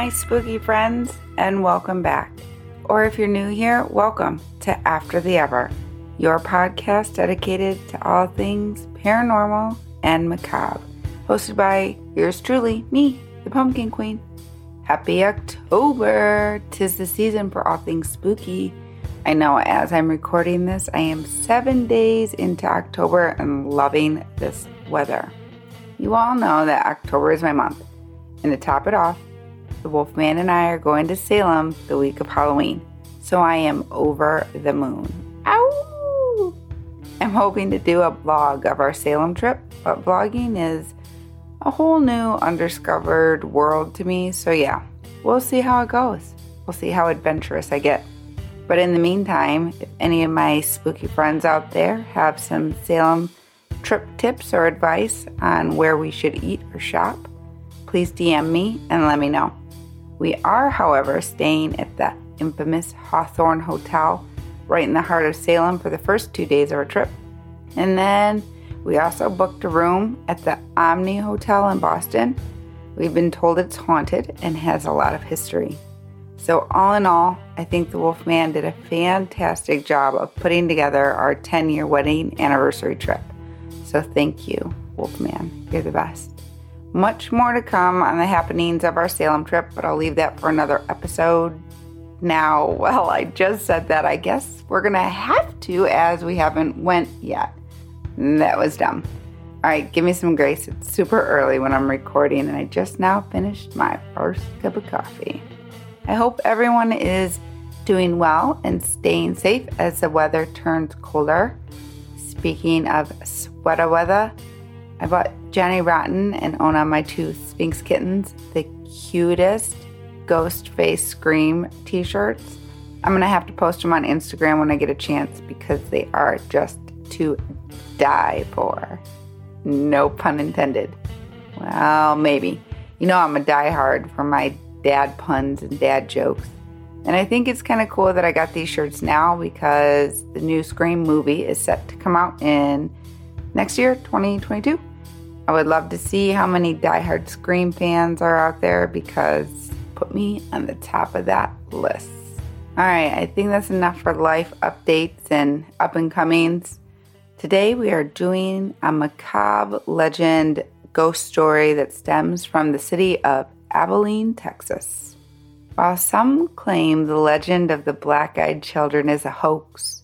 my spooky friends, and welcome back. Or if you're new here, welcome to After the Ever, your podcast dedicated to all things paranormal and macabre. Hosted by yours truly, me, the Pumpkin Queen. Happy October! Tis the season for all things spooky. I know as I'm recording this, I am seven days into October and loving this weather. You all know that October is my month. And to top it off, the Wolfman and I are going to Salem the week of Halloween. So I am over the moon. Ow! I'm hoping to do a vlog of our Salem trip, but vlogging is a whole new undiscovered world to me. So yeah, we'll see how it goes. We'll see how adventurous I get. But in the meantime, if any of my spooky friends out there have some Salem trip tips or advice on where we should eat or shop, please DM me and let me know. We are, however, staying at the infamous Hawthorne Hotel right in the heart of Salem for the first two days of our trip. And then we also booked a room at the Omni Hotel in Boston. We've been told it's haunted and has a lot of history. So, all in all, I think the Wolfman did a fantastic job of putting together our 10 year wedding anniversary trip. So, thank you, Wolfman. You're the best. Much more to come on the happenings of our Salem trip, but I'll leave that for another episode. Now, well, I just said that. I guess we're going to have to as we haven't went yet. That was dumb. All right, give me some grace. It's super early when I'm recording and I just now finished my first cup of coffee. I hope everyone is doing well and staying safe as the weather turns colder. Speaking of sweater weather, I bought Johnny Rotten and Ona, my two Sphynx kittens, the cutest ghost face scream t shirts. I'm going to have to post them on Instagram when I get a chance because they are just to die for. No pun intended. Well, maybe. You know, I'm a diehard for my dad puns and dad jokes. And I think it's kind of cool that I got these shirts now because the new Scream movie is set to come out in next year, 2022. I would love to see how many diehard Scream fans are out there because put me on the top of that list. All right, I think that's enough for life updates and up and comings. Today we are doing a macabre legend ghost story that stems from the city of Abilene, Texas. While some claim the legend of the black eyed children is a hoax,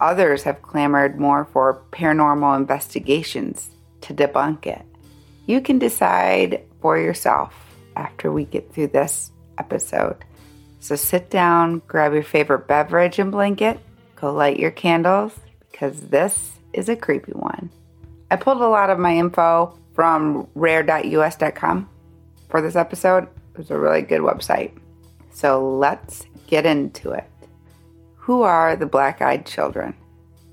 others have clamored more for paranormal investigations to debunk it. You can decide for yourself after we get through this episode. So sit down, grab your favorite beverage and blanket, go light your candles because this is a creepy one. I pulled a lot of my info from rare.us.com for this episode. It was a really good website. So let's get into it. Who are the black eyed children?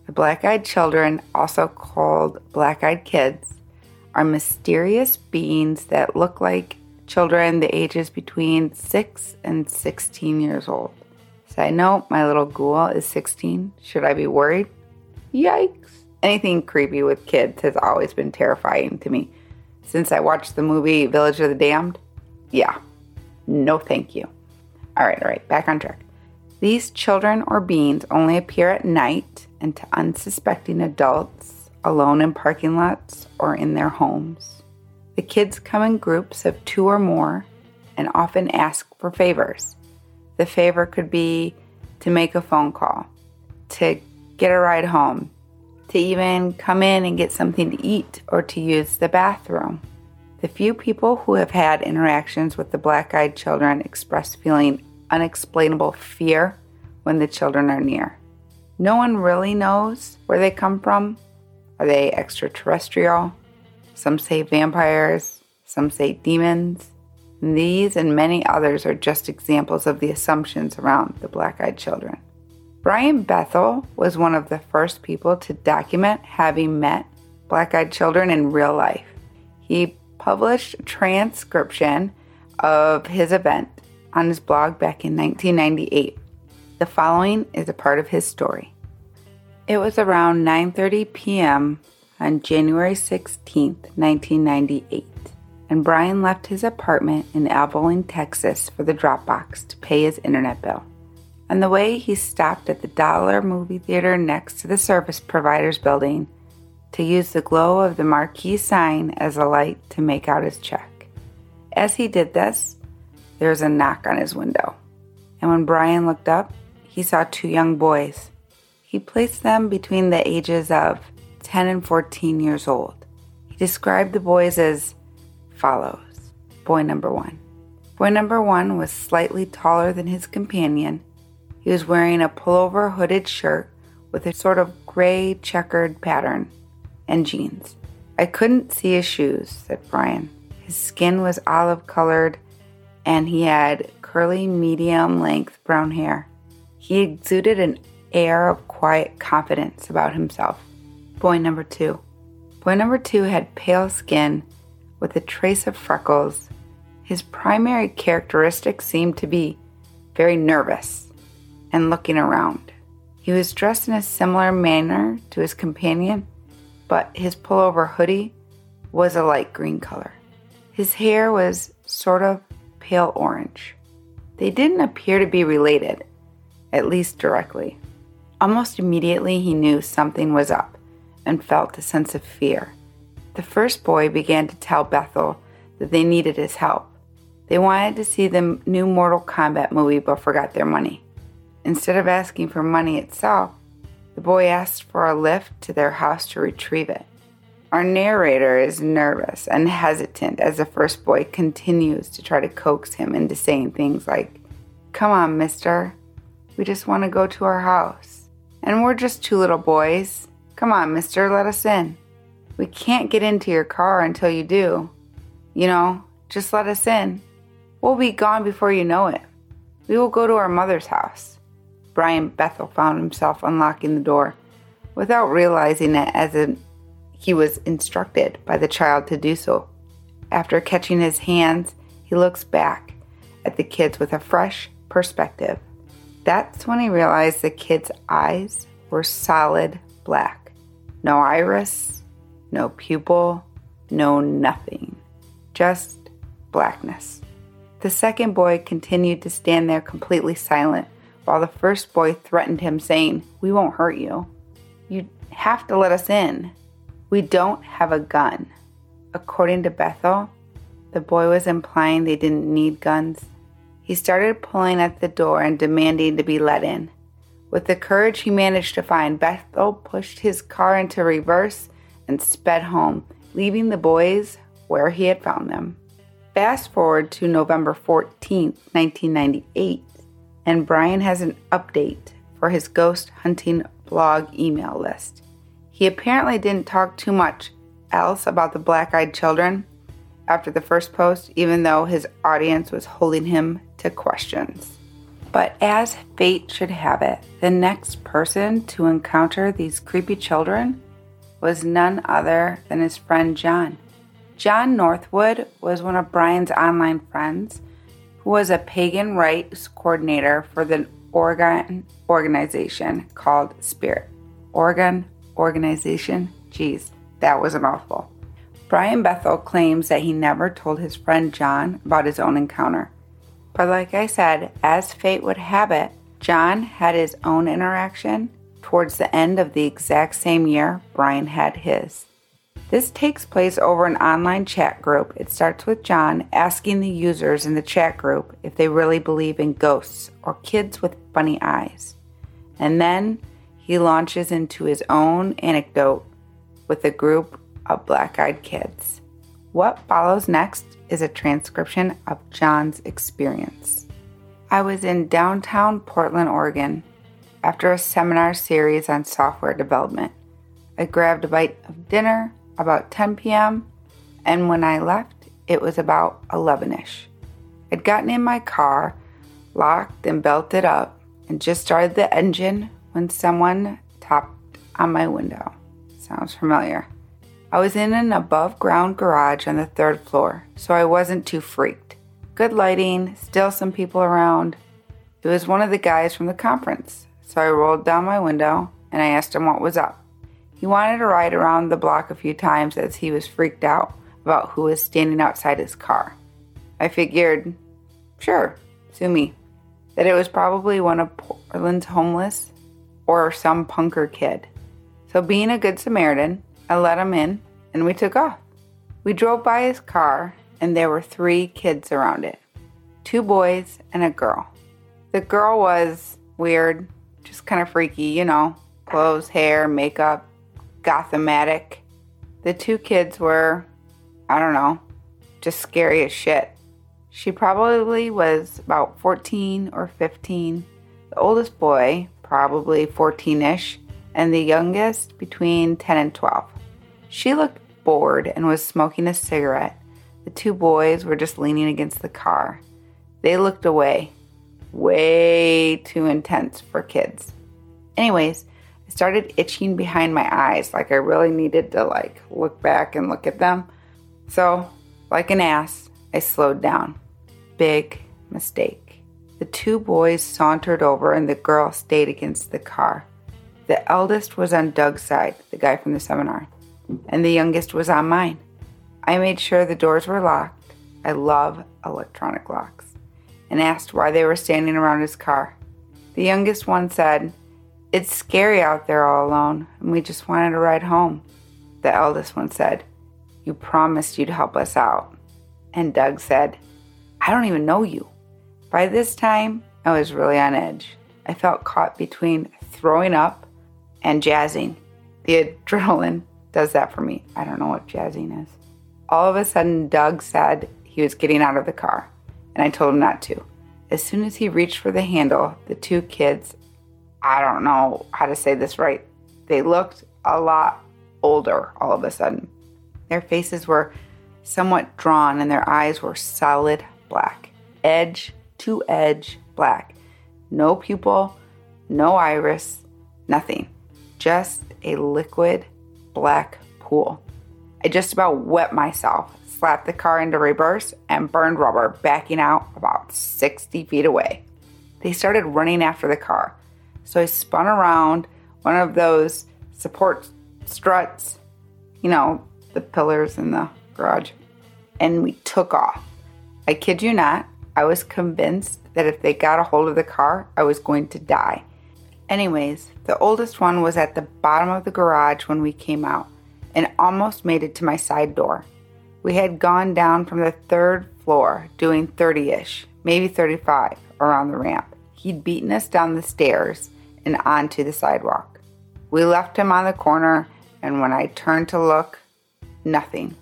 The black eyed children, also called black eyed kids, are mysterious beings that look like children the ages between 6 and 16 years old. Side note, my little ghoul is 16. Should I be worried? Yikes. Anything creepy with kids has always been terrifying to me. Since I watched the movie Village of the Damned, yeah, no thank you. All right, all right, back on track. These children or beings only appear at night and to unsuspecting adults alone in parking lots or in their homes. The kids come in groups of two or more and often ask for favors. The favor could be to make a phone call, to get a ride home, to even come in and get something to eat or to use the bathroom. The few people who have had interactions with the black eyed children express feeling unexplainable fear when the children are near. No one really knows where they come from. Are they extraterrestrial? Some say vampires, some say demons. And these and many others are just examples of the assumptions around the black eyed children. Brian Bethel was one of the first people to document having met black eyed children in real life. He published a transcription of his event on his blog back in 1998. The following is a part of his story. It was around 9:30 p.m. on January 16, 1998. and Brian left his apartment in Abilene, Texas for the Dropbox to pay his internet bill. On the way, he stopped at the Dollar movie theater next to the service provider's building to use the glow of the marquee sign as a light to make out his check. As he did this, there was a knock on his window, and when Brian looked up, he saw two young boys. He placed them between the ages of 10 and 14 years old. He described the boys as follows Boy number one. Boy number one was slightly taller than his companion. He was wearing a pullover hooded shirt with a sort of gray checkered pattern and jeans. I couldn't see his shoes, said Brian. His skin was olive colored and he had curly, medium length brown hair. He exuded an air of quiet confidence about himself. Boy number two. Boy number two had pale skin with a trace of freckles. His primary characteristic seemed to be very nervous and looking around. He was dressed in a similar manner to his companion, but his pullover hoodie was a light green color. His hair was sort of pale orange. They didn't appear to be related, at least directly. Almost immediately, he knew something was up and felt a sense of fear. The first boy began to tell Bethel that they needed his help. They wanted to see the new Mortal Kombat movie but forgot their money. Instead of asking for money itself, the boy asked for a lift to their house to retrieve it. Our narrator is nervous and hesitant as the first boy continues to try to coax him into saying things like, Come on, mister. We just want to go to our house. And we're just two little boys. Come on, mister, let us in. We can't get into your car until you do. You know, just let us in. We'll be gone before you know it. We will go to our mother's house. Brian Bethel found himself unlocking the door without realizing it as a, he was instructed by the child to do so. After catching his hands, he looks back at the kids with a fresh perspective. That's when he realized the kid's eyes were solid black. No iris, no pupil, no nothing. Just blackness. The second boy continued to stand there completely silent while the first boy threatened him, saying, We won't hurt you. You have to let us in. We don't have a gun. According to Bethel, the boy was implying they didn't need guns. He started pulling at the door and demanding to be let in. With the courage he managed to find, Bethel pushed his car into reverse and sped home, leaving the boys where he had found them. Fast forward to November 14, 1998 and Brian has an update for his ghost hunting blog email list. He apparently didn't talk too much else about the black eyed children after the first post, even though his audience was holding him to questions. But as fate should have it, the next person to encounter these creepy children was none other than his friend John. John Northwood was one of Brian's online friends who was a pagan rights coordinator for the Oregon organization called Spirit. Oregon organization? Geez, that was a mouthful. Brian Bethel claims that he never told his friend John about his own encounter. But like I said, as fate would have it, John had his own interaction towards the end of the exact same year Brian had his. This takes place over an online chat group. It starts with John asking the users in the chat group if they really believe in ghosts or kids with funny eyes. And then he launches into his own anecdote with a group of black eyed kids. What follows next is a transcription of John's experience. I was in downtown Portland, Oregon, after a seminar series on software development. I grabbed a bite of dinner about 10 p.m., and when I left, it was about 11 ish. I'd gotten in my car, locked and belted up, and just started the engine when someone tapped on my window. Sounds familiar. I was in an above ground garage on the third floor, so I wasn't too freaked. Good lighting, still some people around. It was one of the guys from the conference, so I rolled down my window and I asked him what was up. He wanted to ride around the block a few times as he was freaked out about who was standing outside his car. I figured, sure, sue me, that it was probably one of Portland's homeless or some punker kid. So, being a good Samaritan, I let him in and we took off. We drove by his car and there were three kids around it two boys and a girl. The girl was weird, just kind of freaky, you know, clothes, hair, makeup, gothamatic. The two kids were, I don't know, just scary as shit. She probably was about 14 or 15. The oldest boy, probably 14 ish, and the youngest between 10 and 12. She looked bored and was smoking a cigarette. The two boys were just leaning against the car. They looked away. Way too intense for kids. Anyways, I started itching behind my eyes like I really needed to like look back and look at them. So, like an ass, I slowed down. Big mistake. The two boys sauntered over and the girl stayed against the car. The eldest was on Doug's side, the guy from the seminar, and the youngest was on mine. I made sure the doors were locked. I love electronic locks and asked why they were standing around his car. The youngest one said, It's scary out there all alone, and we just wanted to ride home. The eldest one said, You promised you'd help us out. And Doug said, I don't even know you. By this time, I was really on edge. I felt caught between throwing up and jazzing. The adrenaline does that for me. I don't know what jazzing is. All of a sudden, Doug said he was getting out of the car and I told him not to. As soon as he reached for the handle, the two kids, I don't know how to say this right, they looked a lot older all of a sudden. Their faces were somewhat drawn and their eyes were solid black, edge to edge black. No pupil, no iris, nothing. Just a liquid black pool. I just about wet myself slapped the car into reverse, and burned rubber, backing out about 60 feet away. They started running after the car, so I spun around one of those support struts, you know, the pillars in the garage, and we took off. I kid you not, I was convinced that if they got a hold of the car, I was going to die. Anyways, the oldest one was at the bottom of the garage when we came out and almost made it to my side door. We had gone down from the third floor, doing 30 ish, maybe 35, around the ramp. He'd beaten us down the stairs and onto the sidewalk. We left him on the corner, and when I turned to look, nothing.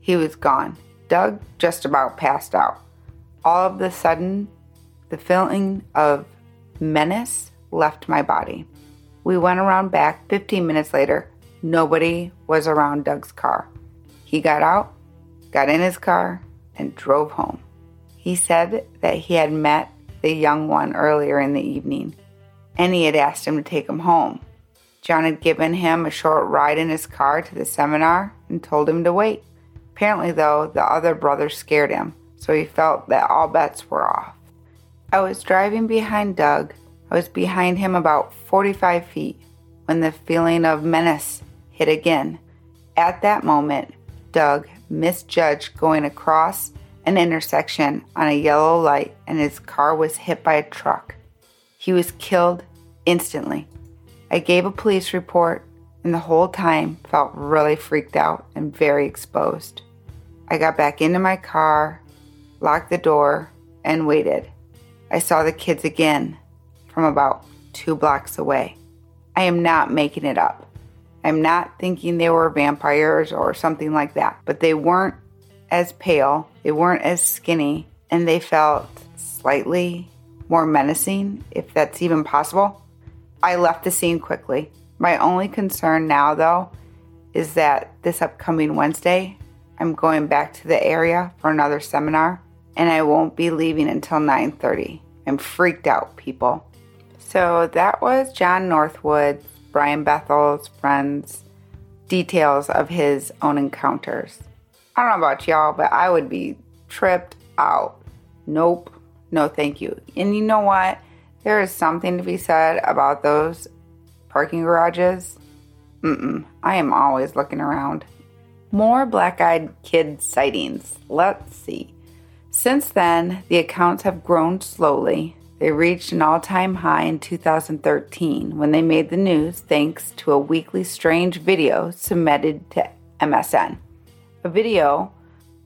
He was gone. Doug just about passed out. All of a sudden, the feeling of menace left my body. We went around back 15 minutes later. Nobody was around Doug's car. He got out got in his car, and drove home. He said that he had met the young one earlier in the evening, and he had asked him to take him home. John had given him a short ride in his car to the seminar and told him to wait. Apparently, though, the other brother scared him, so he felt that all bets were off. I was driving behind Doug. I was behind him about 45 feet when the feeling of menace hit again. At that moment, Doug misjudged going across an intersection on a yellow light and his car was hit by a truck. He was killed instantly. I gave a police report and the whole time felt really freaked out and very exposed. I got back into my car, locked the door, and waited. I saw the kids again from about two blocks away. I am not making it up. I'm not thinking they were vampires or something like that, but they weren't as pale, they weren't as skinny, and they felt slightly more menacing, if that's even possible. I left the scene quickly. My only concern now, though, is that this upcoming Wednesday, I'm going back to the area for another seminar, and I won't be leaving until 9:30. I'm freaked out, people. So that was John Northwood Brian Bethel's friends details of his own encounters. I don't know about y'all, but I would be tripped out. Nope, no thank you. And you know what? There is something to be said about those parking garages. Mm-mm, I am always looking around. More black eyed kid sightings. Let's see. Since then, the accounts have grown slowly. They reached an all time high in 2013 when they made the news thanks to a weekly strange video submitted to MSN. A video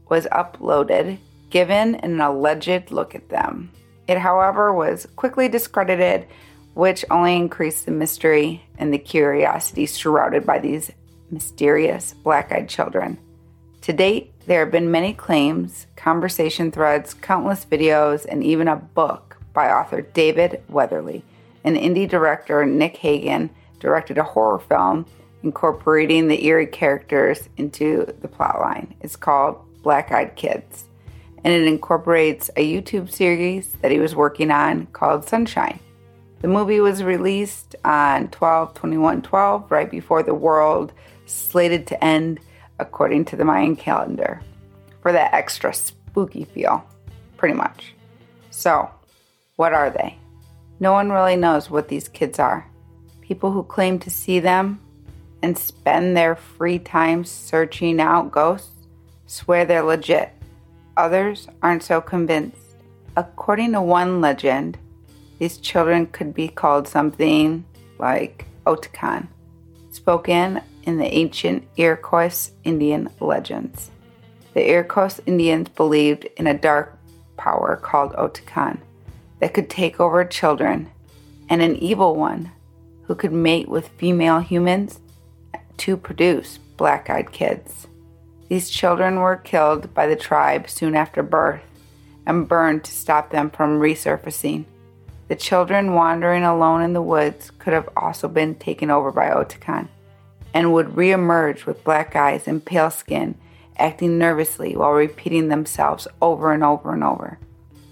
was uploaded, given an alleged look at them. It, however, was quickly discredited, which only increased the mystery and the curiosity surrounded by these mysterious black eyed children. To date, there have been many claims, conversation threads, countless videos, and even a book by author David Weatherly. An indie director, Nick Hagan, directed a horror film incorporating the eerie characters into the plotline. It's called Black Eyed Kids, and it incorporates a YouTube series that he was working on called Sunshine. The movie was released on 12 21 12, right before the world slated to end according to the Mayan calendar, for that extra spooky feel, pretty much. So, what are they? No one really knows what these kids are. People who claim to see them and spend their free time searching out ghosts swear they're legit. Others aren't so convinced. According to one legend, these children could be called something like Otakan, spoken in the ancient Iroquois Indian legends. The Iroquois Indians believed in a dark power called Otakan that could take over children, and an evil one who could mate with female humans to produce black eyed kids. These children were killed by the tribe soon after birth and burned to stop them from resurfacing. The children wandering alone in the woods could have also been taken over by Otakan and would reemerge with black eyes and pale skin, acting nervously while repeating themselves over and over and over.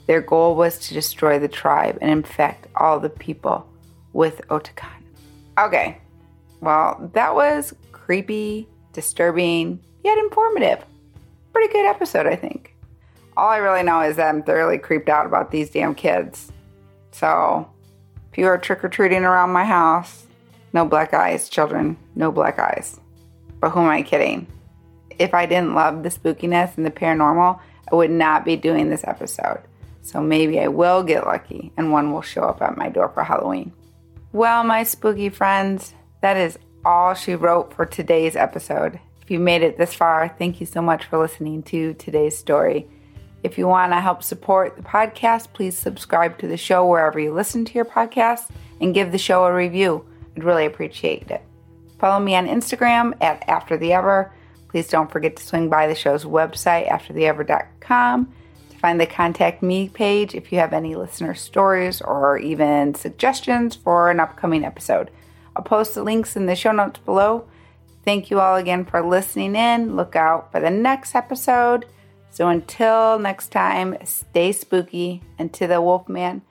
Their goal was to destroy the tribe and infect all the people with Otakan. Okay, well, that was creepy, disturbing, yet informative. Pretty good episode, I think. All I really know is that I'm thoroughly creeped out about these damn kids. So, if you are trick or treating around my house, no black eyes, children. No black eyes. But who am I kidding? If I didn't love the spookiness and the paranormal, I would not be doing this episode. So maybe I will get lucky and one will show up at my door for Halloween. Well, my spooky friends, that is all she wrote for today's episode. If you made it this far, thank you so much for listening to today's story. If you want to help support the podcast, please subscribe to the show wherever you listen to your podcast and give the show a review. I'd really appreciate it. Follow me on Instagram at After the Ever. Please don't forget to swing by the show's website, aftertheever.com, to find the Contact Me page if you have any listener stories or even suggestions for an upcoming episode. I'll post the links in the show notes below. Thank you all again for listening in. Look out for the next episode. So until next time, stay spooky. And to the Wolfman,